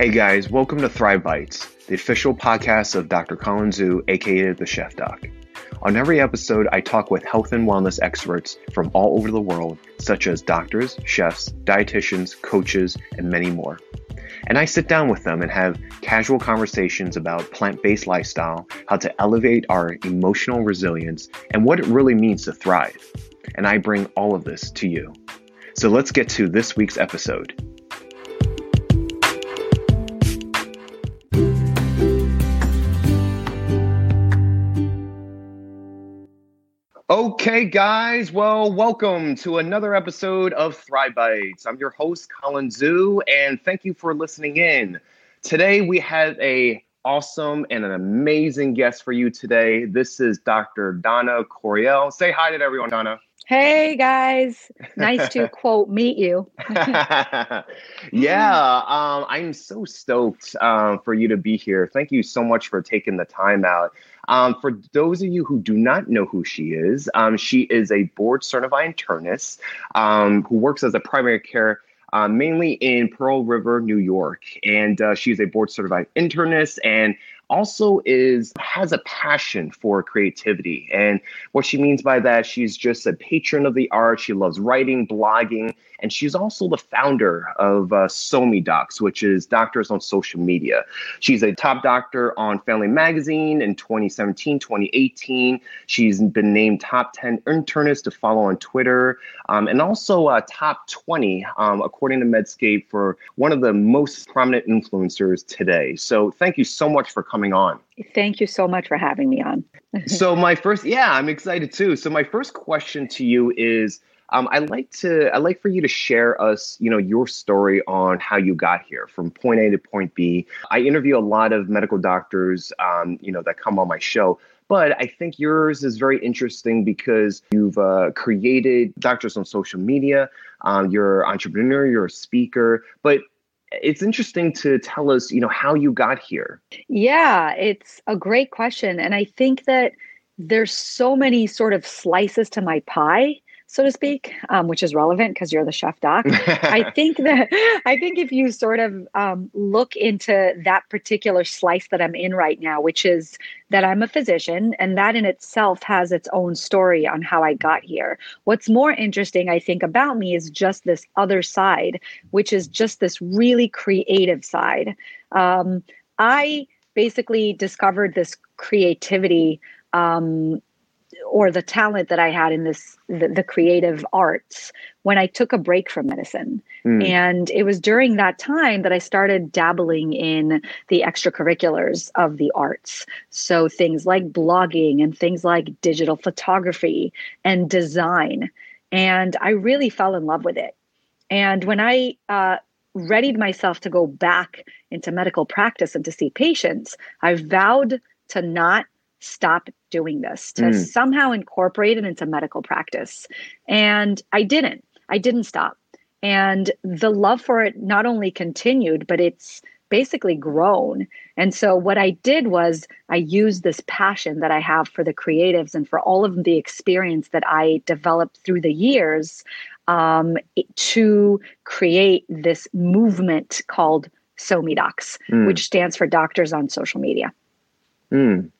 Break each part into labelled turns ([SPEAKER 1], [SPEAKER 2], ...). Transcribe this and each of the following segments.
[SPEAKER 1] Hey guys, welcome to Thrive Bites, the official podcast of Dr. Colin Zhu, aka the Chef Doc. On every episode, I talk with health and wellness experts from all over the world, such as doctors, chefs, dietitians, coaches, and many more. And I sit down with them and have casual conversations about plant based lifestyle, how to elevate our emotional resilience, and what it really means to thrive. And I bring all of this to you. So let's get to this week's episode. Okay, guys. Well, welcome to another episode of Thrive Bites. I'm your host, Colin Zhu, and thank you for listening in. Today, we have a awesome and an amazing guest for you today. This is Dr. Dana Corriel. Say hi to everyone, Dana.
[SPEAKER 2] Hey guys, nice to quote meet you.
[SPEAKER 1] yeah, um, I'm so stoked um, for you to be here. Thank you so much for taking the time out. Um, for those of you who do not know who she is, um, she is a board certified internist um, who works as a primary care. Uh, mainly in Pearl River, New York, and uh, she's a board certified internist and also is has a passion for creativity. And what she means by that, she's just a patron of the art. She loves writing, blogging, and she's also the founder of uh, SoMe Docs, which is Doctors on Social Media. She's a top doctor on Family Magazine in 2017, 2018. She's been named top 10 internist to follow on Twitter, um, and also uh, top 20, um, according to Medscape, for one of the most prominent influencers today. So thank you so much for coming on.
[SPEAKER 2] Thank you so much for having me on.
[SPEAKER 1] so my first, yeah, I'm excited too. So my first question to you is, um, I like to, I like for you to share us, you know, your story on how you got here from point A to point B. I interview a lot of medical doctors, um, you know, that come on my show. But I think yours is very interesting because you've uh, created doctors on social media. Um, you're an entrepreneur, you're a speaker, but it's interesting to tell us, you know, how you got here.
[SPEAKER 2] Yeah, it's a great question. And I think that there's so many sort of slices to my pie so to speak, um, which is relevant because you're the chef doc. I think that I think if you sort of um, look into that particular slice that I'm in right now, which is that I'm a physician, and that in itself has its own story on how I got here. What's more interesting, I think, about me is just this other side, which is just this really creative side. Um, I basically discovered this creativity um, or the talent that I had in this the, the, creative arts when I took a break from medicine. Mm. And it was during that time that I started dabbling in the extracurriculars of the arts. So things like blogging and things like digital photography and design. And I really fell in love with it. And when I uh, readied myself to go back into medical practice and to see patients, I vowed to not stop doing this, to mm. somehow incorporate it into medical practice. And I didn't. I didn't stop. And the love for it not only continued, but it's basically grown. And so what I did was I used this passion that I have for the creatives and for all of the experience that I developed through the years um, to create this movement called SoMe Docs, mm. which stands for Doctors on Social Media.
[SPEAKER 1] Mm.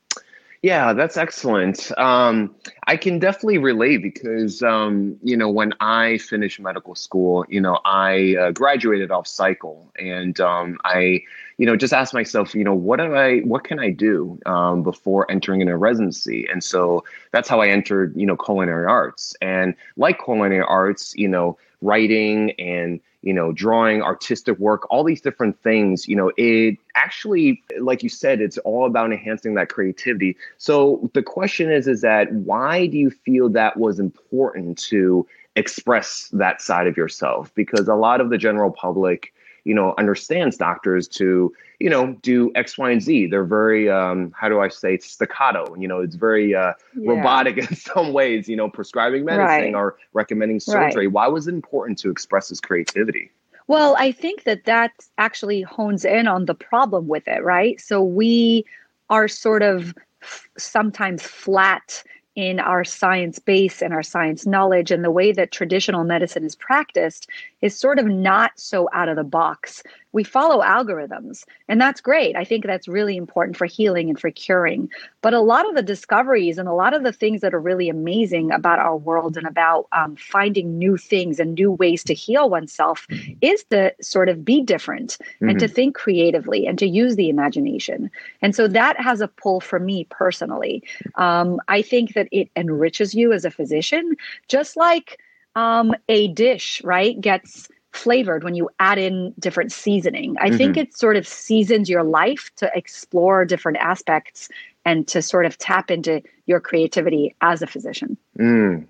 [SPEAKER 1] Yeah, that's excellent. Um, I can definitely relate because, um, you know, when I finished medical school, you know, I uh, graduated off cycle and um, I, you know, just asked myself, you know, what do I, what can I do um, before entering in a residency? And so that's how I entered, you know, culinary arts. And like culinary arts, you know, writing and you know drawing artistic work all these different things you know it actually like you said it's all about enhancing that creativity. So the question is is that why do you feel that was important to express that side of yourself? Because a lot of the general public you know understands doctors to you know do x y and z they're very um how do i say staccato you know it's very uh yeah. robotic in some ways you know prescribing medicine right. or recommending surgery right. why was it important to express his creativity
[SPEAKER 2] well i think that that actually hones in on the problem with it right so we are sort of f- sometimes flat in our science base and our science knowledge and the way that traditional medicine is practiced is sort of not so out of the box. We follow algorithms, and that's great. I think that's really important for healing and for curing. But a lot of the discoveries and a lot of the things that are really amazing about our world and about um, finding new things and new ways to heal oneself is to sort of be different mm-hmm. and to mm-hmm. think creatively and to use the imagination. And so that has a pull for me personally. Um, I think that it enriches you as a physician, just like um, a dish, right, gets flavored when you add in different seasoning. I mm-hmm. think it sort of seasons your life to explore different aspects and to sort of tap into your creativity as a physician.
[SPEAKER 1] Mm.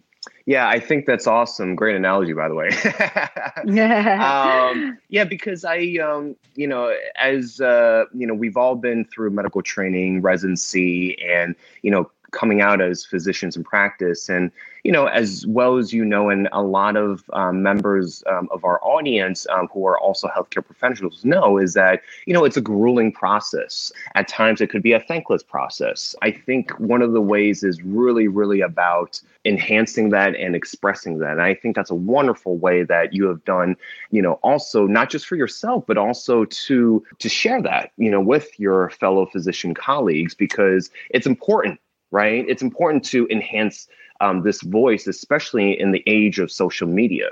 [SPEAKER 1] Yeah, I think that's awesome. Great analogy, by the way. um, yeah, because I, um, you know, as uh, you know, we've all been through medical training, residency, and you know, coming out as physicians in practice. And, you know, as well as you know, and a lot of um, members um, of our audience um, who are also healthcare professionals know, is that, you know, it's a grueling process. At times, it could be a thankless process. I think one of the ways is really, really about enhancing that and expressing that. And I think that's a wonderful way that you have done, you know, also not just for yourself, but also to to share that, you know, with your fellow physician colleagues because it's important right? It's important to enhance um, this voice, especially in the age of social media.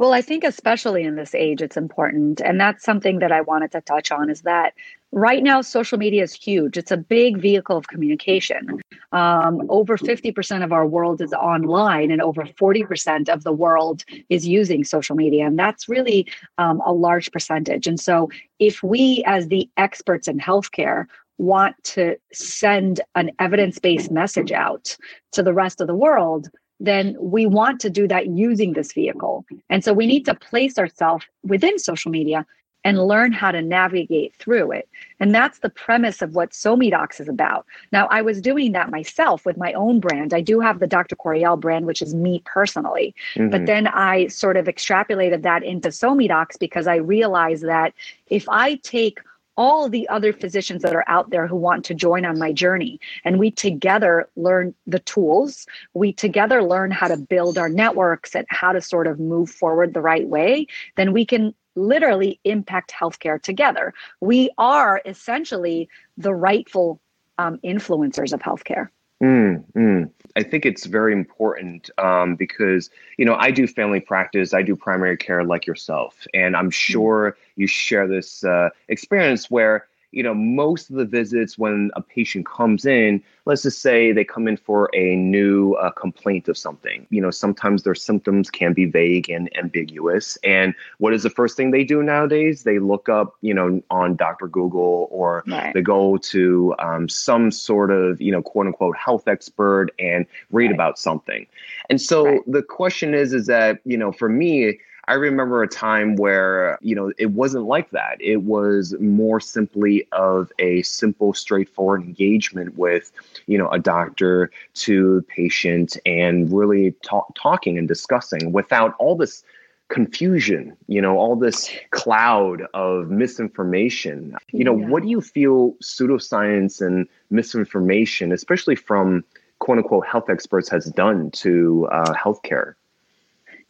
[SPEAKER 2] Well, I think especially in this age, it's important. And that's something that I wanted to touch on is that right now, social media is huge. It's a big vehicle of communication. Um, over 50% of our world is online, and over 40% of the world is using social media. And that's really um, a large percentage. And so, if we, as the experts in healthcare, want to send an evidence based message out to the rest of the world, then we want to do that using this vehicle. And so we need to place ourselves within social media and learn how to navigate through it. And that's the premise of what SoMeDocs is about. Now, I was doing that myself with my own brand. I do have the Dr. Corriel brand, which is me personally. Mm-hmm. But then I sort of extrapolated that into SoMeDocs because I realized that if I take all the other physicians that are out there who want to join on my journey. And we together learn the tools. We together learn how to build our networks and how to sort of move forward the right way. Then we can literally impact healthcare together. We are essentially the rightful um, influencers of healthcare.
[SPEAKER 1] Mm, mm. I think it's very important um, because you know I do family practice, I do primary care like yourself, and I'm mm. sure you share this uh, experience where you know, most of the visits when a patient comes in, let's just say they come in for a new uh, complaint of something. You know, sometimes their symptoms can be vague and ambiguous. And what is the first thing they do nowadays? They look up, you know, on Dr. Google or right. they go to um, some sort of, you know, quote unquote health expert and read right. about something. And so right. the question is, is that, you know, for me, I remember a time where, you know, it wasn't like that. It was more simply of a simple, straightforward engagement with, you know, a doctor to patient and really talk, talking and discussing without all this confusion, you know, all this cloud of misinformation. You know, yeah. what do you feel pseudoscience and misinformation, especially from quote unquote health experts, has done to uh, healthcare?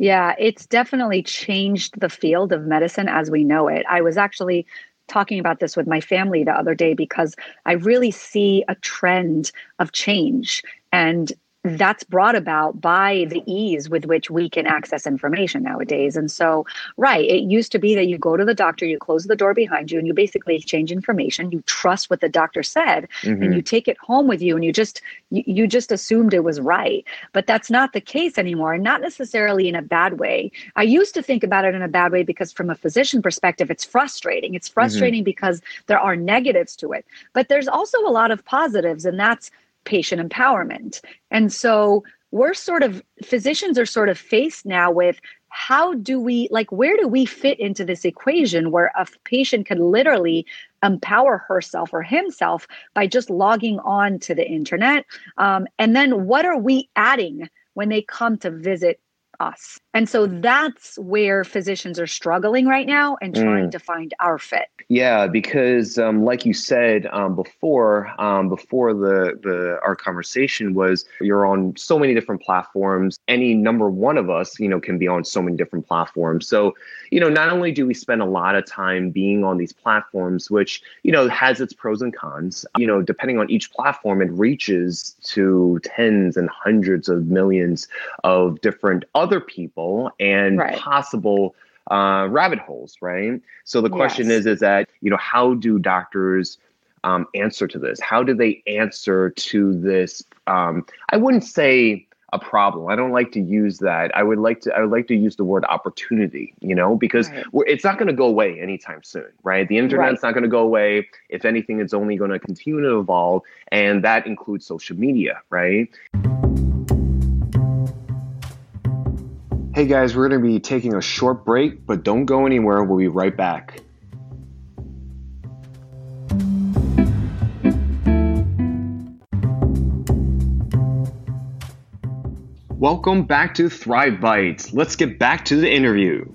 [SPEAKER 2] Yeah, it's definitely changed the field of medicine as we know it. I was actually talking about this with my family the other day because I really see a trend of change. And that's brought about by the ease with which we can access information nowadays. And so, right, it used to be that you go to the doctor, you close the door behind you, and you basically exchange information. You trust what the doctor said, mm-hmm. and you take it home with you, and you just you, you just assumed it was right. But that's not the case anymore, and not necessarily in a bad way. I used to think about it in a bad way because, from a physician perspective, it's frustrating. It's mm-hmm. frustrating mm-hmm. because there are negatives to it, but there's also a lot of positives, and that's patient empowerment. And so we're sort of, physicians are sort of faced now with how do we, like, where do we fit into this equation where a patient can literally empower herself or himself by just logging on to the internet? Um, and then what are we adding when they come to visit us. And so that's where physicians are struggling right now and trying mm. to find our fit.
[SPEAKER 1] Yeah, because um, like you said um, before, um, before the the our conversation was, you're on so many different platforms. Any number one of us, you know, can be on so many different platforms. So, you know, not only do we spend a lot of time being on these platforms, which you know has its pros and cons. You know, depending on each platform, it reaches to tens and hundreds of millions of different other people and right. possible uh, rabbit holes, right? So the question yes. is, is that you know, how do doctors um, answer to this? How do they answer to this? Um, I wouldn't say a problem. I don't like to use that. I would like to I would like to use the word opportunity, you know, because right. it's not going to go away anytime soon, right? The internet's right. not going to go away. If anything, it's only going to continue to evolve, and that includes social media, right? Hey guys, we're going to be taking a short break, but don't go anywhere. We'll be right back. Welcome back to Thrive Bites. Let's get back to the interview.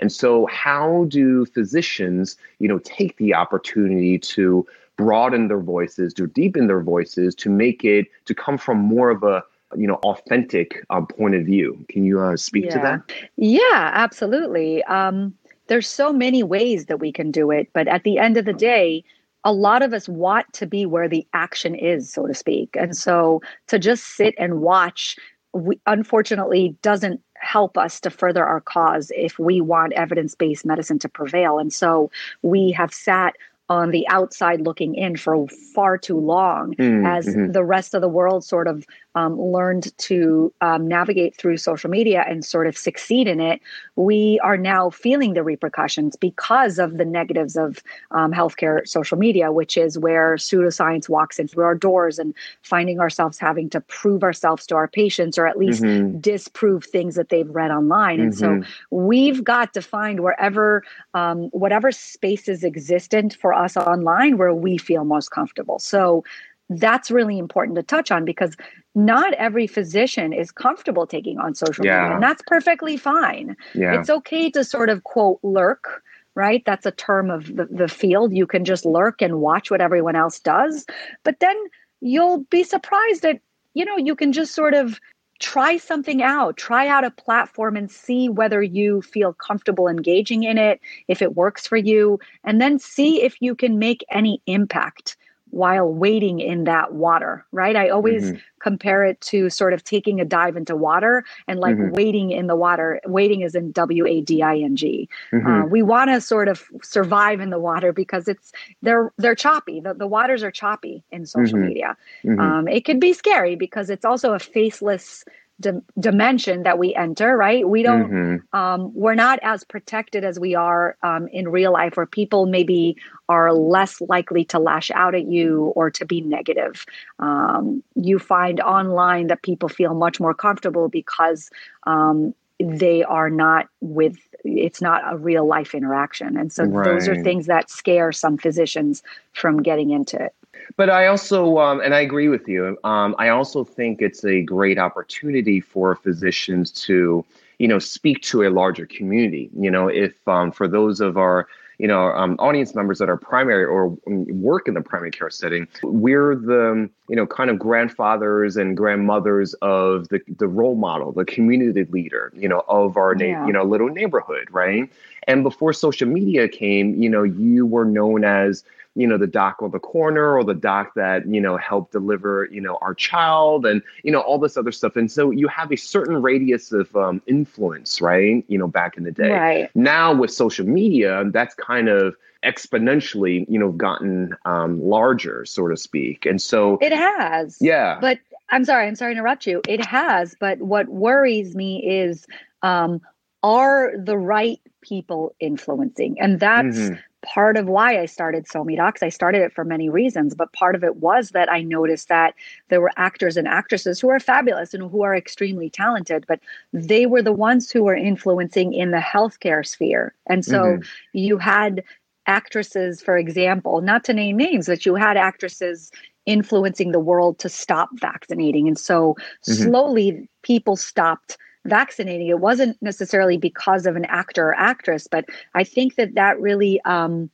[SPEAKER 1] And so, how do physicians, you know, take the opportunity to broaden their voices, to deepen their voices, to make it to come from more of a you know authentic um, point of view? Can you uh, speak
[SPEAKER 2] yeah.
[SPEAKER 1] to that?
[SPEAKER 2] Yeah, absolutely. Um, there's so many ways that we can do it, but at the end of the day, a lot of us want to be where the action is, so to speak. And so to just sit and watch, we, unfortunately, doesn't help us to further our cause if we want evidence based medicine to prevail. And so we have sat on the outside looking in for far too long mm, as mm-hmm. the rest of the world sort of um, learned to um, navigate through social media and sort of succeed in it, we are now feeling the repercussions because of the negatives of um, healthcare social media, which is where pseudoscience walks in through our doors and finding ourselves having to prove ourselves to our patients or at least mm-hmm. disprove things that they've read online. And mm-hmm. so we've got to find wherever, um, whatever spaces existent for us online where we feel most comfortable. So that's really important to touch on because not every physician is comfortable taking on social yeah. media and that's perfectly fine yeah. it's okay to sort of quote lurk right that's a term of the, the field you can just lurk and watch what everyone else does but then you'll be surprised that you know you can just sort of try something out. Try out a platform and see whether you feel comfortable engaging in it if it works for you and then see if you can make any impact while wading in that water, right? I always mm-hmm. compare it to sort of taking a dive into water and like mm-hmm. wading in the water. Wading is in W A D I N G. Mm-hmm. Uh, we want to sort of survive in the water because it's they're they're choppy. The, the waters are choppy in social mm-hmm. media. Mm-hmm. Um, it could be scary because it's also a faceless di- dimension that we enter right we don't mm-hmm. um, we're not as protected as we are um, in real life where people maybe are less likely to lash out at you or to be negative um, you find online that people feel much more comfortable because um, they are not with it's not a real life interaction and so right. those are things that scare some physicians from getting into it
[SPEAKER 1] but I also, um, and I agree with you. Um, I also think it's a great opportunity for physicians to, you know, speak to a larger community. You know, if um, for those of our you know um, audience members that are primary or work in the primary care setting we're the you know kind of grandfathers and grandmothers of the the role model the community leader you know of our na- yeah. you know little neighborhood right and before social media came you know you were known as you know the doc on the corner or the doc that you know helped deliver you know our child and you know all this other stuff. And so you have a certain radius of um, influence right? You know back in the day.
[SPEAKER 2] Right.
[SPEAKER 1] now with social media that's kind of exponentially you know gotten um, larger so to speak. And so
[SPEAKER 2] it has.
[SPEAKER 1] Yeah.
[SPEAKER 2] But i'm sorry i'm sorry to interrupt you. It has but what worries me is um, are the right people influencing and that's mm-hmm part of why I started So Me Docs. I started it for many reasons, but part of it was that I noticed that there were actors and actresses who are fabulous and who are extremely talented, but they were the ones who were influencing in the healthcare sphere. And so mm-hmm. you had actresses, for example, not to name names, but you had actresses influencing the world to stop vaccinating. And so mm-hmm. slowly people stopped vaccinating. It wasn't necessarily because of an actor or actress, but I think that that really um,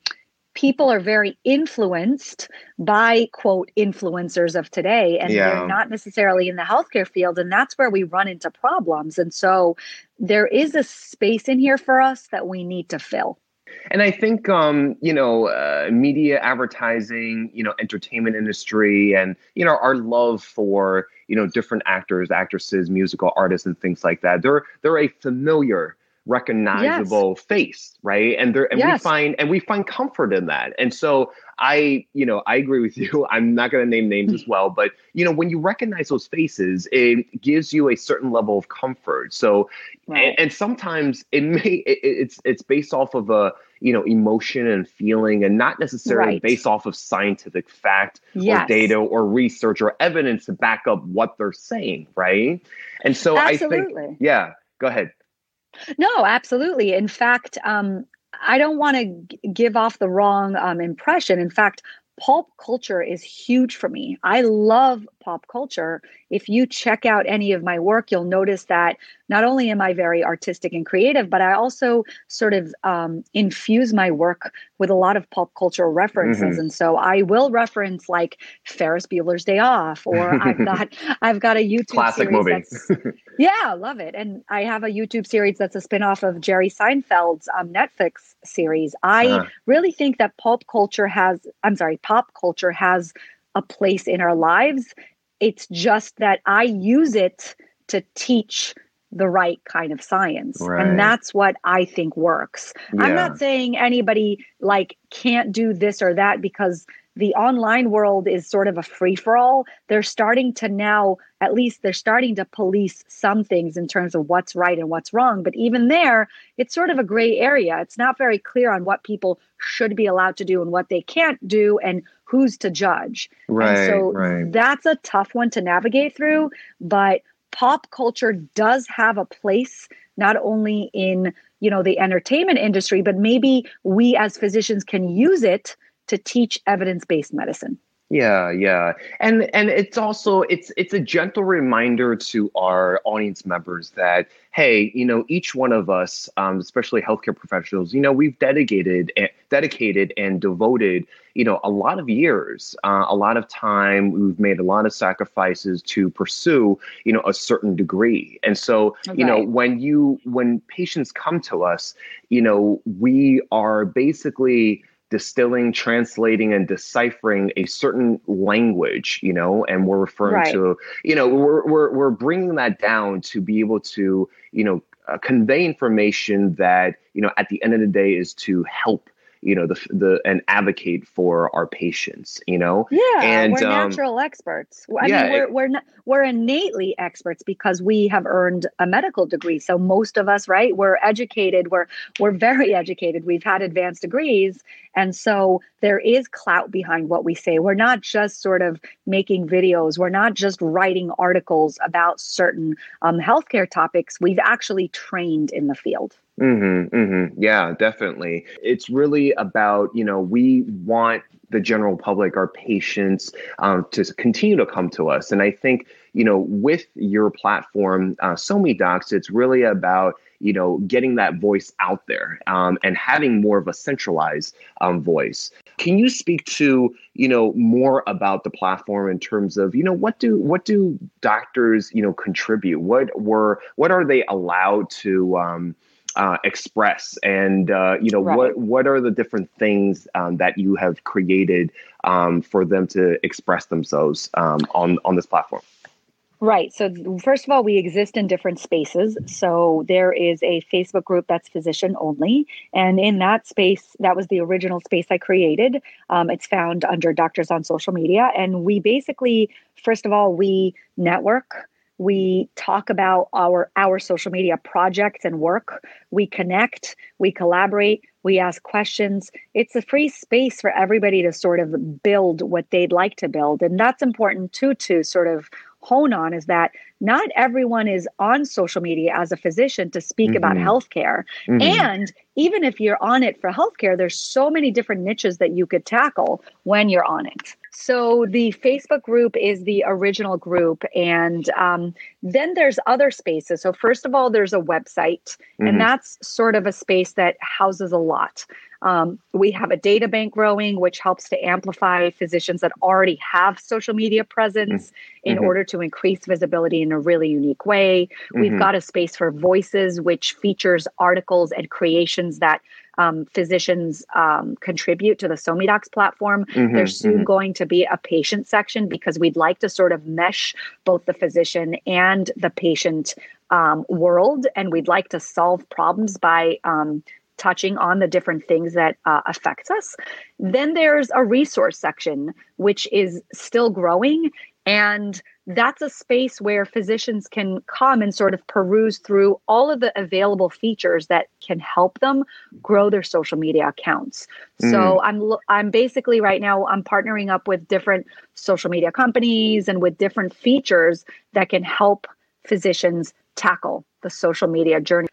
[SPEAKER 2] people are very influenced by quote influencers of today and yeah. they're not necessarily in the healthcare field and that's where we run into problems and so there is a space in here for us that we need to fill
[SPEAKER 1] and I think, um, you know, uh, media, advertising, you know, entertainment industry, and you know, our love for you know different actors, actresses, musical artists, and things like that. They're they're a familiar recognizable yes. face right and there and yes. we find and we find comfort in that and so i you know i agree with you i'm not going to name names as well but you know when you recognize those faces it gives you a certain level of comfort so right. and, and, sometimes it may it, it's it's based off of a you know emotion and feeling and not necessarily right. based off of scientific fact yes. or data or research or evidence to back up what they're saying right and so Absolutely. i think yeah go ahead
[SPEAKER 2] no, absolutely. In fact, um, I don't want to g- give off the wrong um, impression. In fact, pulp culture is huge for me. I love pop culture. If you check out any of my work, you'll notice that not only am I very artistic and creative, but I also sort of um, infuse my work with a lot of pop culture references. Mm-hmm. And so I will reference like Ferris Bueller's Day Off, or I've got I've got a YouTube
[SPEAKER 1] classic movie.
[SPEAKER 2] yeah, I love it. And I have a YouTube series that's a spinoff of Jerry Seinfeld's um, Netflix series. I uh-huh. really think that pop culture has, I'm sorry, pop culture has a place in our lives. It's just that I use it to teach the right kind of science. Right. And that's what I think works. Yeah. I'm not saying anybody like can't do this or that because the online world is sort of a free for all. They're starting to now, at least they're starting to police some things in terms of what's right and what's wrong. But even there, it's sort of a gray area. It's not very clear on what people should be allowed to do and what they can't do and who's to judge.
[SPEAKER 1] Right.
[SPEAKER 2] And so
[SPEAKER 1] right.
[SPEAKER 2] that's a tough one to navigate through. But pop culture does have a place not only in you know the entertainment industry but maybe we as physicians can use it to teach evidence-based medicine
[SPEAKER 1] yeah yeah. And and it's also it's it's a gentle reminder to our audience members that hey you know each one of us um, especially healthcare professionals you know we've dedicated and dedicated and devoted you know a lot of years uh, a lot of time we've made a lot of sacrifices to pursue you know a certain degree. And so you know when you when patients come to us you know we are basically distilling, translating, and deciphering a certain language, you know, and we're referring right. to, you know, we're, we're, we're bringing that down to be able to, you know, uh, convey information that, you know, at the end of the day is to help you know the the and advocate for our patients you know?
[SPEAKER 2] Yeah and we're um, natural experts. I yeah, mean we're it, we're not, we're innately experts because we have earned a medical degree. So most of us right we're educated we're we're very educated. We've had advanced degrees. And so there is clout behind what we say. We're not just sort of making videos. We're not just writing articles about certain um, healthcare topics. We've actually trained in the field
[SPEAKER 1] Mm-hmm, mm-hmm. Yeah, definitely. It's really about, you know, we want the general public, our patients, um, to continue to come to us. And I think, you know, with your platform, uh, SoMe Docs, it's really about, you know, getting that voice out there um, and having more of a centralized um, voice. Can you speak to, you know, more about the platform in terms of, you know, what do what do doctors, you know, contribute? What were what are they allowed to um, uh, express and uh, you know right. what what are the different things um, that you have created um, for them to express themselves um, on on this platform
[SPEAKER 2] Right. So, first of all, we exist in different spaces. So, there is a Facebook group that's physician only. And in that space, that was the original space I created. Um, it's found under Doctors on Social Media. And we basically, first of all, we network we talk about our our social media projects and work we connect we collaborate we ask questions it's a free space for everybody to sort of build what they'd like to build and that's important too to sort of hone on is that not everyone is on social media as a physician to speak mm-hmm. about healthcare. Mm-hmm. And even if you're on it for healthcare, there's so many different niches that you could tackle when you're on it. So the Facebook group is the original group, and um, then there's other spaces. So first of all, there's a website, mm-hmm. and that's sort of a space that houses a lot. Um, we have a data bank growing, which helps to amplify physicians that already have social media presence mm-hmm. in order to increase visibility in a really unique way. Mm-hmm. We've got a space for voices, which features articles and creations that um, physicians um, contribute to the SoMeDocs platform. Mm-hmm, There's soon mm-hmm. going to be a patient section because we'd like to sort of mesh both the physician and the patient um, world, and we'd like to solve problems by um, touching on the different things that uh, affects us. Then there's a resource section, which is still growing. And that's a space where physicians can come and sort of peruse through all of the available features that can help them grow their social media accounts. Mm. So I'm I'm basically right now I'm partnering up with different social media companies and with different features that can help physicians tackle the social media journey.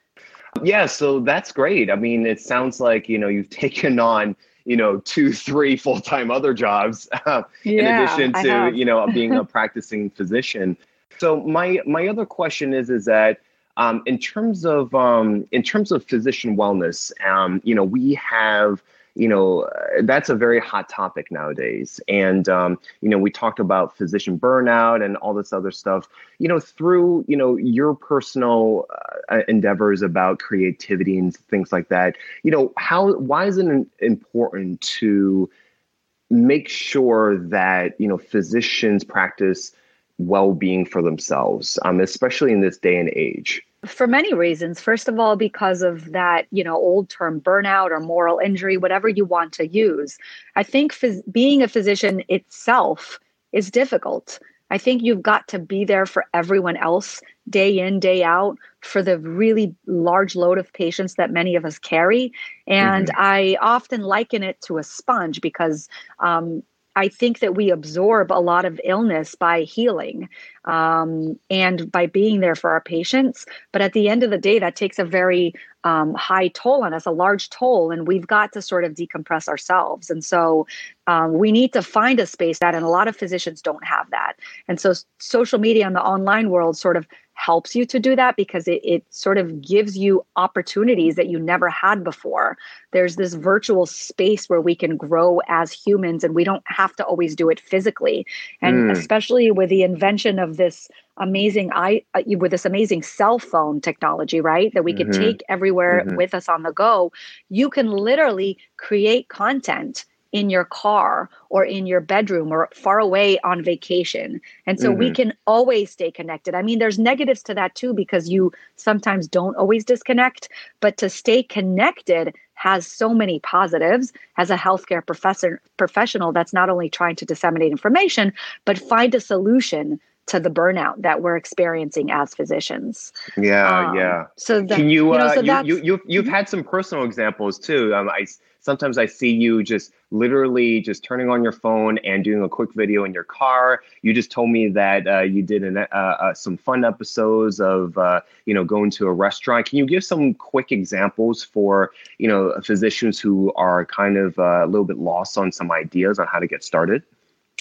[SPEAKER 1] Yeah, so that's great. I mean, it sounds like, you know, you've taken on, you know, two, three full time other jobs uh, yeah, in addition to, you know, being a practicing physician. So my my other question is is that um, in terms of um, in terms of physician wellness, um, you know, we have you know, uh, that's a very hot topic nowadays. And, um, you know, we talked about physician burnout and all this other stuff, you know, through, you know, your personal uh, endeavors about creativity and things like that, you know, how, why is it important to make sure that, you know, physicians practice well-being for themselves, um, especially in this day and age?
[SPEAKER 2] For many reasons. First of all because of that you know old term burnout or moral injury whatever you want to use. I think phys- being a physician itself is difficult. I think you've got to be there for everyone else day in day out for the really large load of patients that many of us carry. And mm-hmm. i often liken it to a sponge because um, I think that we absorb a lot of illness by healing um, and by being there for our patients. But at the end of the day, that takes a very um, high toll on us, a large toll, and we've got to sort of decompress ourselves. And so um, we need to find a space that, and a lot of physicians don't have that. And so social media and the online world sort of helps you to do that because it, it sort of gives you opportunities that you never had before. There's this virtual space where we can grow as humans and we don't have to always do it physically. And mm. especially with the invention of this amazing i uh, with this amazing cell phone technology right that we mm-hmm. could take everywhere mm-hmm. with us on the go you can literally create content in your car or in your bedroom or far away on vacation. And so mm-hmm. we can always stay connected. I mean, there's negatives to that too, because you sometimes don't always disconnect, but to stay connected has so many positives as a healthcare professor professional that's not only trying to disseminate information, but find a solution to the burnout that we're experiencing as physicians.
[SPEAKER 1] Yeah, um, yeah. So the, can you, you, know, uh, so you, you, you, you've mm-hmm. had some personal examples too. Um, I sometimes I see you just literally just turning on your phone and doing a quick video in your car. You just told me that uh, you did an, uh, uh, some fun episodes of uh, you know going to a restaurant. Can you give some quick examples for you know physicians who are kind of uh, a little bit lost on some ideas on how to get started?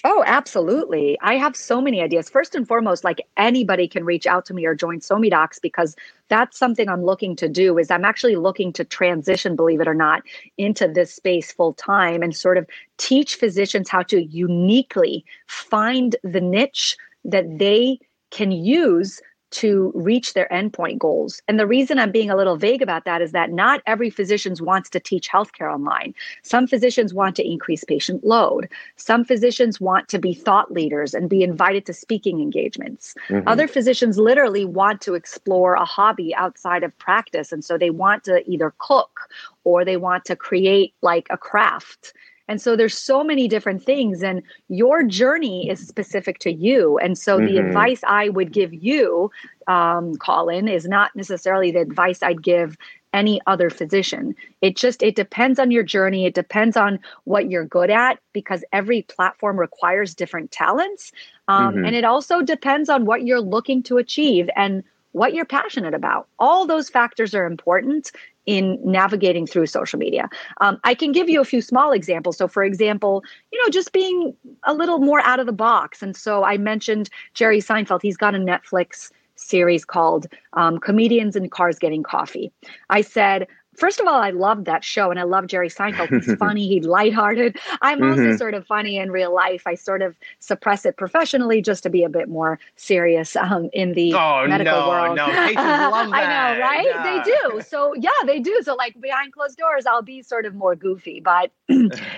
[SPEAKER 2] Oh, absolutely. I have so many ideas. First and foremost, like anybody can reach out to me or join SoMeDocs because that's something I'm looking to do is I'm actually looking to transition, believe it or not, into this space full time and sort of teach physicians how to uniquely find the niche that they can use to reach their endpoint goals. And the reason I'm being a little vague about that is that not every physician wants to teach healthcare online. Some physicians want to increase patient load. Some physicians want to be thought leaders and be invited to speaking engagements. Mm-hmm. Other physicians literally want to explore a hobby outside of practice. And so they want to either cook or they want to create like a craft and so there's so many different things and your journey is specific to you. And so mm-hmm. the advice I would give you, um, Colin, is not necessarily the advice I'd give any other physician. It just it depends on your journey. It depends on what you're good at because every platform requires different talents. Um, mm-hmm. And it also depends on what you're looking to achieve and what you're passionate about. All those factors are important in navigating through social media. Um, I can give you a few small examples. So, for example, you know, just being a little more out of the box. And so I mentioned Jerry Seinfeld. He's got a Netflix series called um, Comedians in Cars Getting Coffee. I said, first of all, I love that show and I love Jerry Seinfeld. He's funny, he's lighthearted. I'm mm-hmm. also sort of funny in real life. I sort of suppress it professionally just to be a bit more serious um, in the
[SPEAKER 1] oh,
[SPEAKER 2] medical
[SPEAKER 1] no,
[SPEAKER 2] world.
[SPEAKER 1] No, I know,
[SPEAKER 2] right? Yeah. They do. So yeah, they do. So like behind closed doors, I'll be sort of more goofy. But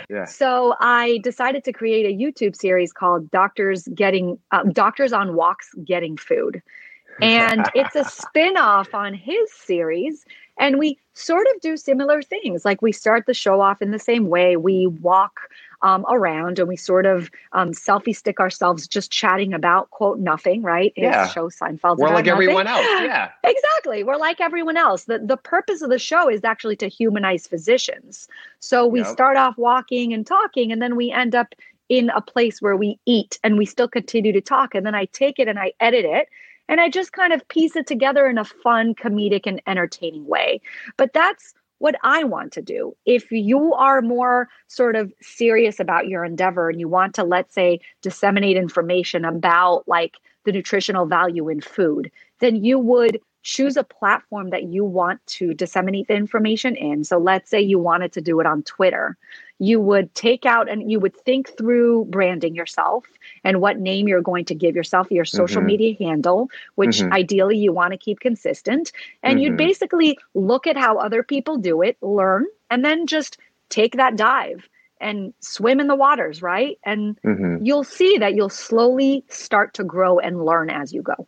[SPEAKER 2] yeah. so I decided to create a YouTube series called Doctors Getting uh, Doctors on Walks Getting Food. And it's a spin-off on his series and we sort of do similar things. Like we start the show off in the same way. We walk um, around and we sort of um, selfie stick ourselves just chatting about quote nothing, right?
[SPEAKER 1] Yeah.
[SPEAKER 2] Show Seinfeld.
[SPEAKER 1] We're like nothing. everyone else. Yeah.
[SPEAKER 2] exactly. We're like everyone else. The the purpose of the show is actually to humanize physicians. So we yep. start off walking and talking, and then we end up in a place where we eat and we still continue to talk. And then I take it and I edit it and I just kind of piece it together in a fun, comedic, and entertaining way. But that's what I want to do. If you are more sort of serious about your endeavor and you want to, let's say, disseminate information about like the nutritional value in food, then you would choose a platform that you want to disseminate the information in. So let's say you wanted to do it on Twitter you would take out and you would think through branding yourself and what name you're going to give yourself, your social mm-hmm. media handle, which mm-hmm. ideally you want to keep consistent. And mm-hmm. you'd basically look at how other people do it, learn, and then just take that dive and swim in the waters, right? And mm-hmm. you'll see that you'll slowly start to grow and learn as you go.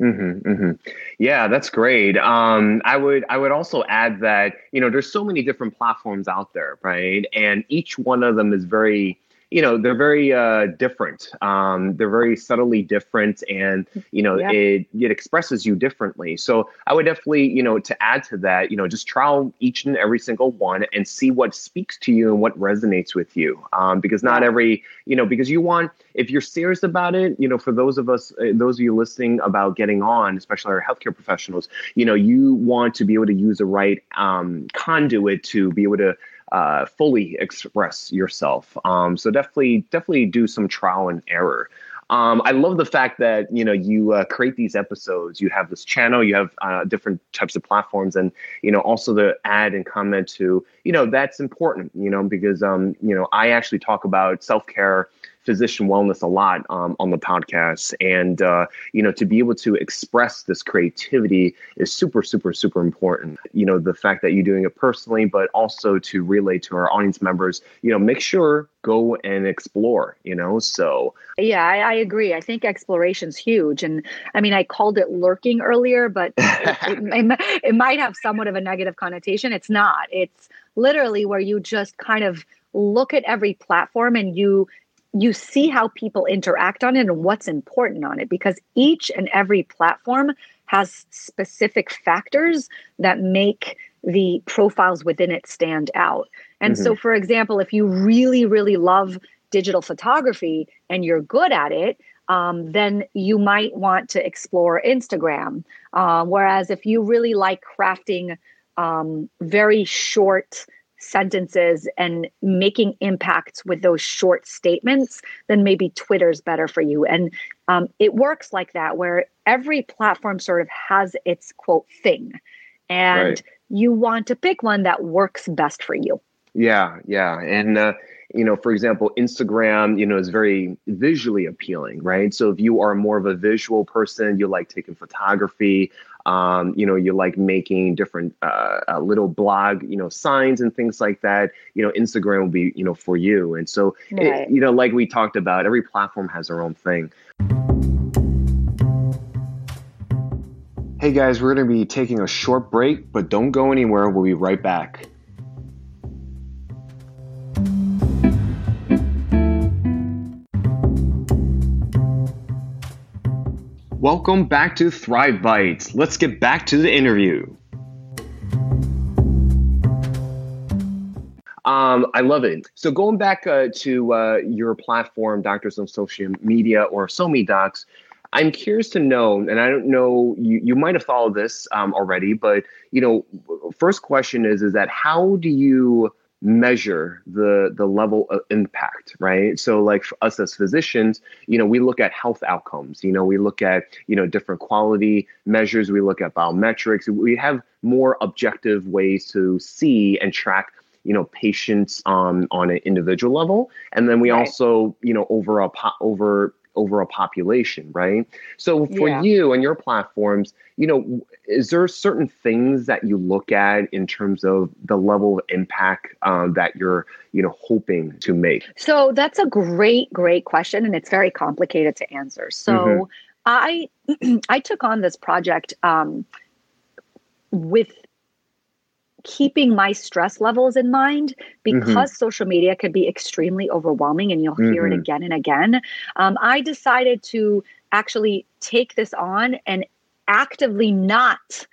[SPEAKER 1] Mm-hmm, mm-hmm. Yeah, that's great. Um, I would I would also add that you know there's so many different platforms out there, right? And each one of them is very you know they're very uh, different um, they're very subtly different and you know yeah. it it expresses you differently so i would definitely you know to add to that you know just trial each and every single one and see what speaks to you and what resonates with you um, because not yeah. every you know because you want if you're serious about it you know for those of us uh, those of you listening about getting on especially our healthcare professionals you know you want to be able to use the right um, conduit to be able to uh, fully express yourself. Um, so definitely, definitely do some trial and error. Um, I love the fact that you know you uh, create these episodes. You have this channel. You have uh, different types of platforms, and you know also the add and comment to you know that's important. You know because um, you know I actually talk about self care physician wellness a lot um, on the podcast, and uh, you know to be able to express this creativity is super, super, super important. You know the fact that you're doing it personally, but also to relay to our audience members. You know, make sure go and explore. You know, so
[SPEAKER 2] yeah, I, I agree. I think exploration's huge, and I mean I called it lurking earlier, but it, it, it might have somewhat of a negative connotation. It's not. It's literally where you just kind of look at every platform and you you see how people interact on it and what's important on it because each and every platform has specific factors that make the profiles within it stand out. And mm-hmm. so, for example, if you really, really love digital photography and you're good at it, um, then you might want to explore Instagram. Uh, whereas if you really like crafting um, very short, sentences and making impacts with those short statements, then maybe Twitter's better for you. And um, it works like that, where every platform sort of has its quote thing. And right. you want to pick one that works best for you.
[SPEAKER 1] Yeah, yeah. And, uh, you know, for example, Instagram, you know, is very visually appealing, right? So if you are more of a visual person, you like taking photography, um, you know, you like making different uh, uh, little blog, you know, signs and things like that. You know, Instagram will be, you know, for you. And so, right. it, you know, like we talked about, every platform has their own thing. Hey guys, we're going to be taking a short break, but don't go anywhere. We'll be right back. Welcome back to Thrive Bites. Let's get back to the interview. Um, I love it. So going back uh, to uh, your platform, Doctors on Social Media or SoMe Docs, I'm curious to know, and I don't know, you, you might have followed this um, already, but you know, first question is is that how do you measure the the level of impact right? So like for us as physicians you know we look at health outcomes. You know we look at you know different quality measures. We look at biometrics. We have more objective ways to see and track you know patients on on an individual level. And then we right. also you know over a po- over over a population, right? So for yeah. you and your platforms, you know, is there certain things that you look at in terms of the level of impact um, that you're, you know, hoping to make?
[SPEAKER 2] So that's a great, great question, and it's very complicated to answer. So mm-hmm. I, I took on this project um, with keeping my stress levels in mind because mm-hmm. social media could be extremely overwhelming and you'll hear mm-hmm. it again and again. Um, I decided to actually take this on and actively not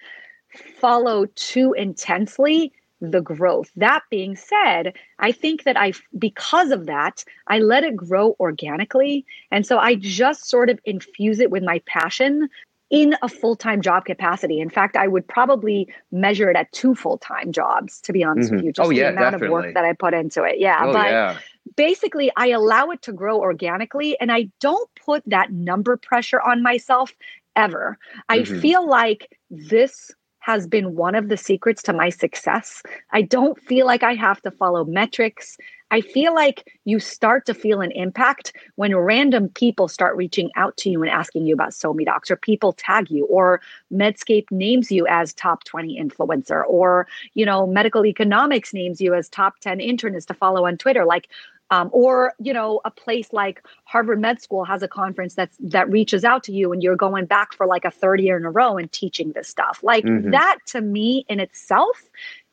[SPEAKER 2] follow too intensely the growth. That being said, I think that I, because of that, I let it grow organically. And so I just sort of infuse it with my passion in a full time job capacity. In fact, I would probably measure it at two full time jobs, to be honest mm-hmm. with you, just oh, yeah, the amount definitely. of work that I put into it. Yeah. Oh, but yeah. basically, I allow it to grow organically and I don't put that number pressure on myself ever. I mm-hmm. feel like this has been one of the secrets to my success. I don't feel like I have to follow metrics. I feel like you start to feel an impact when random people start reaching out to you and asking you about SoMeDocs, or people tag you, or Medscape names you as top 20 influencer, or you know, medical economics names you as top 10 internist to follow on Twitter. Like um, or you know a place like harvard med school has a conference that's that reaches out to you and you're going back for like a third year in a row and teaching this stuff like mm-hmm. that to me in itself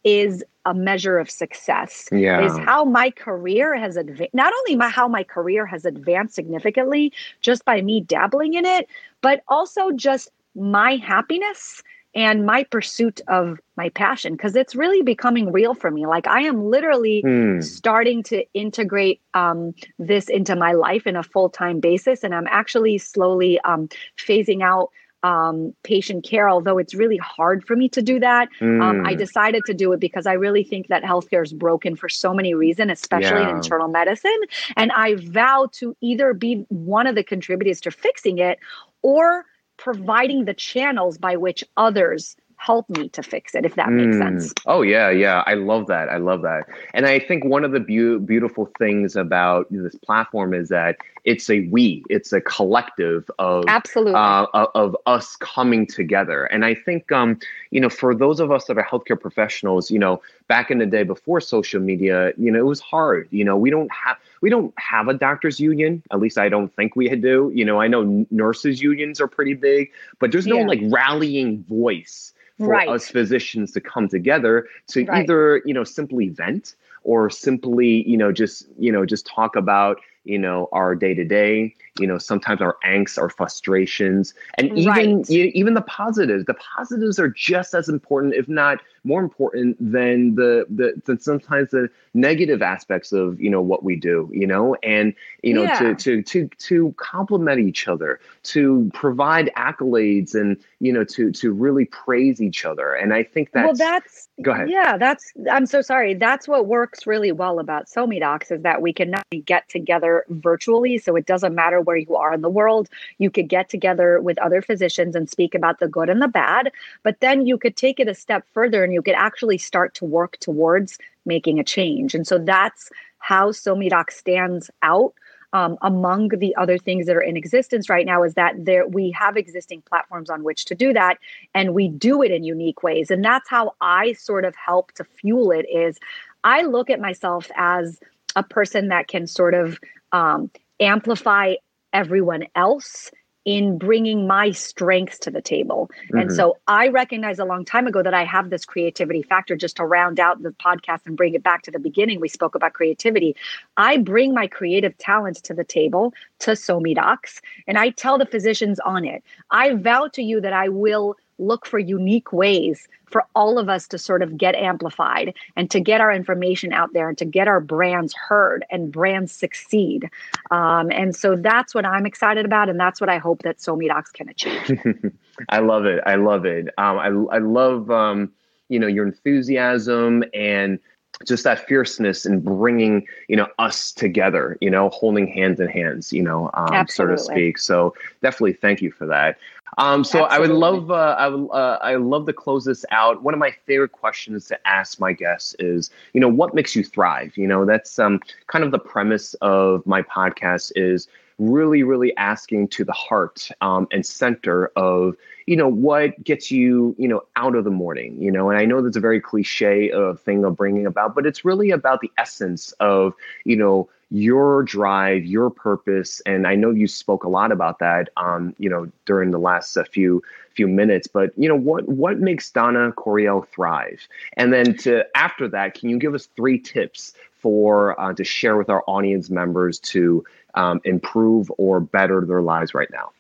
[SPEAKER 2] is a measure of success yeah. is how my career has advanced not only my how my career has advanced significantly just by me dabbling in it but also just my happiness and my pursuit of my passion because it's really becoming real for me like i am literally mm. starting to integrate um, this into my life in a full-time basis and i'm actually slowly um, phasing out um, patient care, although it's really hard for me to do that. Mm. Um, I hmm. decided to do it because I really think that healthcare is broken for so many reasons, especially yeah. in internal medicine. And I vow to either be one of the contributors to fixing it or providing the channels by which others help me to fix it if that makes mm. sense.
[SPEAKER 1] Oh yeah yeah. I love that. I love that. And i think one of the be- beautiful things about this platform is that it's a we it's a collective of
[SPEAKER 2] absolutely.
[SPEAKER 1] uh, of us coming together. And i think um you know for those of us that are healthcare professionals you know back in the day before social media you know it was hard. You know we don't have we don't have a doctors union at least i don't think we do. You know i know nurses unions are pretty big but there's no yeah. like rallying voice for right. us physicians to come together to right. either you know simply vent or simply you know just you know just talk about you know our day to day you know sometimes our angst our frustrations and even right. even the positives the positives are just as important if not more important than the the than sometimes the negative aspects of you know what we do you know? And you know yeah. to to to to complement each other to provide accolades and you know to to really praise each other. And i think that's
[SPEAKER 2] well that's
[SPEAKER 1] go ahead.
[SPEAKER 2] Yeah that's i'm so sorry. That's what works really well about SoMeDocs is that we can not get together virtually so it doesn't matter where you are in the world you could get together with other physicians and speak about the good and the bad but then you could take it a step further and you could actually start to work towards making a change. And so that's how SoMeDoc stands out um, among the other things that are in existence right now is that there we have existing platforms on which to do that and we do it in unique ways and that's how i sort of help to fuel it is i look at myself as a person that can sort of um, amplify everyone else in bringing my strengths to the table. Mm-hmm. And so I recognized a long time ago that I have this creativity factor just to round out the podcast and bring it back to the beginning. We spoke about creativity. I bring my creative talents to the table to SoMeDocs and I tell the physicians on it, I vow to you that I will look for unique ways for all of us to sort of get amplified and to get our information out there and to get our brands heard and brands succeed. Um, and so that's what I'm excited about. And that's what I hope that SoMeDocs can achieve.
[SPEAKER 1] I love it. I love it. Um, I, I love, um, you know, your enthusiasm and just that fierceness and bringing you know us together you know holding hands in hands you know um, so to speak so definitely thank you for that um, so Absolutely. I would love uh, I would uh, I love to close this out. One of my favorite questions to ask my guests is, you know, what makes you thrive? You know, that's um, kind of the premise of my podcast is really really asking to the heart um, and center of you know what gets you you know out of the morning you know? And i know that's a very cliche of thing of bringing about but it's really about the essence of you know your drive your purpose and i know you spoke a lot about that um you know during the last uh, few few minutes but you know what what makes Dana Corriel thrive? And then to after that can you give us three tips for uh, to share with our audience members to um, improve or better their lives right now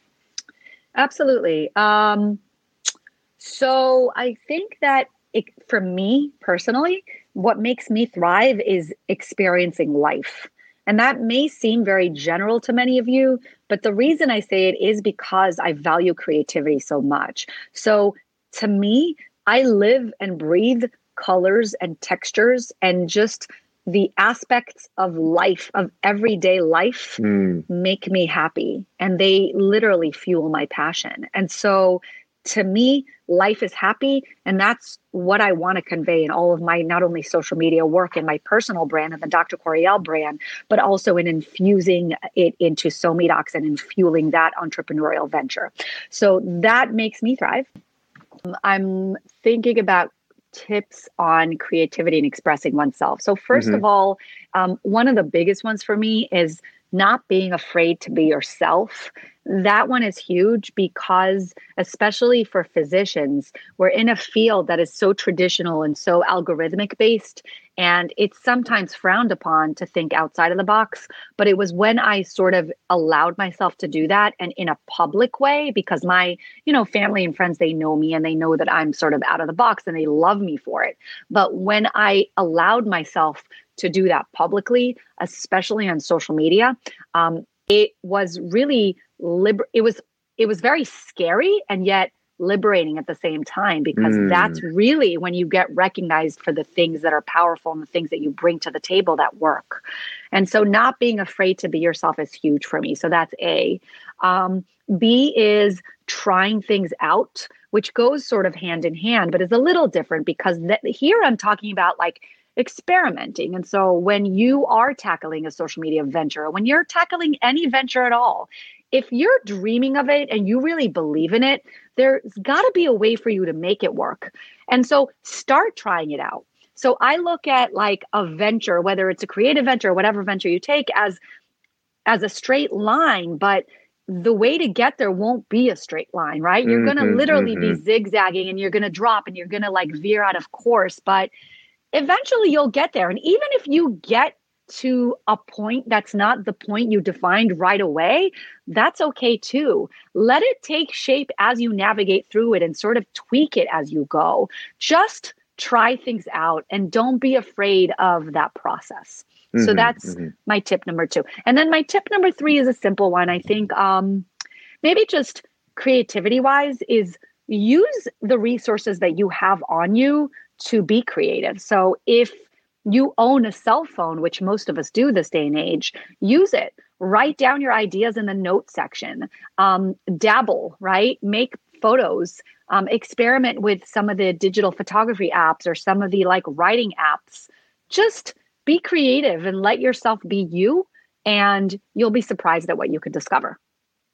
[SPEAKER 2] Absolutely. Um, so I think that it, for me personally, what makes me thrive is experiencing life. And that may seem very general to many of you, but the reason I say it is because I value creativity so much. So to me, I live and breathe colors and textures and just the aspects of life, of everyday life, mm. make me happy. And they literally fuel my passion. And so to me, life is happy. And that's what I want to convey in all of my not only social media work and my personal brand and the Dr. Corriel brand, but also in infusing it into SoMeDocs and in fueling that entrepreneurial venture. So that makes me thrive. I'm thinking about tips on creativity and expressing oneself. So, 1st mm-hmm. of all, um, one of the biggest ones for me is not being afraid to be yourself that one is huge because, especially for physicians, we're in a field that is so traditional and so algorithmic based. And it's sometimes frowned upon to think outside of the box. But it was when I sort of allowed myself to do that and in a public way, because my, you know, family and friends, they know me and they know that I'm sort of out of the box and they love me for it. But when I allowed myself to do that publicly, especially on social media, um, it was really liber- it was it was very scary and yet liberating at the same time because mm. that's really when you get recognized for the things that are powerful and the things that you bring to the table that work. And so not being afraid to be yourself is huge for me. So that's A. Um, B is trying things out, which goes sort of hand in hand, but is a little different because th- here I'm talking about like experimenting. And so when you are tackling a social media venture, when you're tackling any venture at all, if you're dreaming of it and you really believe in it, there's got to be a way for you to make it work. And so start trying it out. So I look at like a venture, whether it's a creative venture or whatever venture you take as as a straight line, but the way to get there won't be a straight line, right? You're mm-hmm, going to literally mm-hmm. be zigzagging and you're going to drop and you're going to like veer out of course, but eventually you'll get there. And even if you get to a point that's not the point you defined right away, that's okay too. Let it take shape as you navigate through it and sort of tweak it as you go. Just try things out and don't be afraid of that process. Mm-hmm, so that's mm-hmm. my tip number 2. And then my tip number 3 is a simple one. I think um maybe just creativity wise is use the resources that you have on you to be creative. So if you own a cell phone, which most of us do this day and age, use it. Write down your ideas in the note section. Um, dabble, right? Make photos. Um, experiment with some of the digital photography apps or some of the like writing apps. Just be creative and let yourself be you, and you'll be surprised at what you could discover.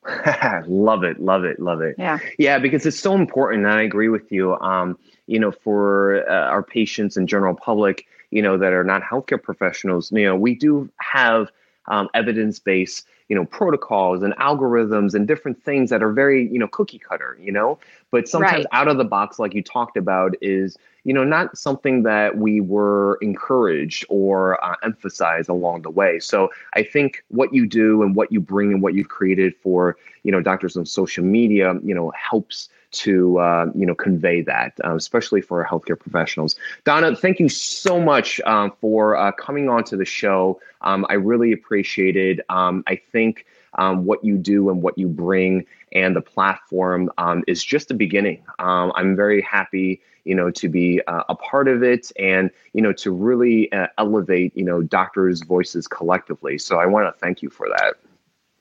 [SPEAKER 1] love it, love it, love it. Yeah, yeah, because it's so important, and I agree with you. Um, you know, for uh, our patients and general public, you know, that are not healthcare professionals, you know, we do have um, evidence-based, you know, protocols and algorithms and different things that are very, you know, cookie cutter, you know, but sometimes right. out of the box, like you talked about, is you know not something that we were encouraged or uh, emphasized along the way. So I think what you do and what you bring and what you've created for you know doctors on social media, you know, helps to uh, you know convey that, uh, especially for healthcare professionals. Dana, thank you so much um, for uh, coming on to the show. Um, I really appreciate it. Um, I think um, what you do and what you bring and the platform um, is just the beginning. Um, I'm very happy, you know, to be uh, a part of it and you know to really uh, elevate you know doctors' voices collectively. So I want to thank you for that.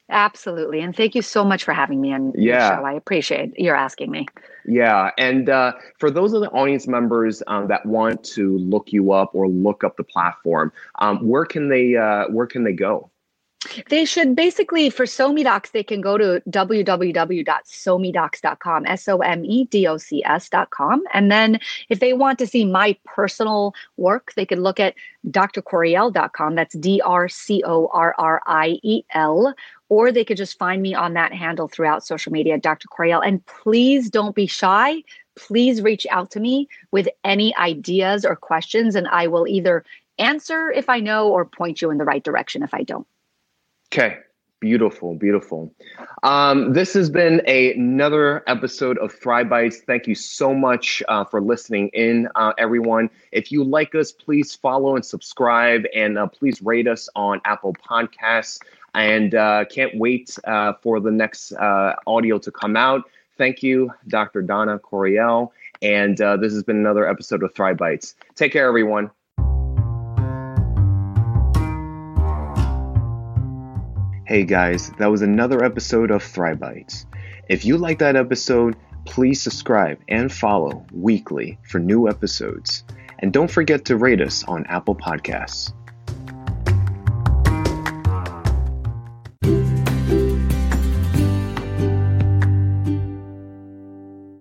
[SPEAKER 2] Absolutely. And thank you so much for having me on yeah. show. I appreciate your asking me.
[SPEAKER 1] Yeah. And uh, for those of the audience members um, that want to look you up or look up the platform, um, where can they uh, where can they go?
[SPEAKER 2] They should basically, for SoMeDocs, they can go to www.somedocs.com, S O M E D O C S.com. And then if they want to see my personal work, they could look at drcorriel.com. That's D R C O R R I E L. Or they could just find me on that handle throughout social media, Dr. Corriel. And please don't be shy. Please reach out to me with any ideas or questions, and I will either answer if I know or point you in the right direction if I don't.
[SPEAKER 1] Okay. Beautiful, beautiful. Um, this has been a, another episode of Thrive Bites. Thank you so much uh, for listening in, uh, everyone. If you like us, please follow and subscribe, and uh, please rate us on Apple Podcasts. And uh, can't wait uh, for the next uh, audio to come out. Thank you, Dr. Dana Corriel. And this has been another episode of Thrive Bites. Take care, everyone. Hey guys, that was another episode of Thrive Bites. If you like that episode, please subscribe and follow weekly for new episodes. And don't forget to rate us on Apple Podcasts.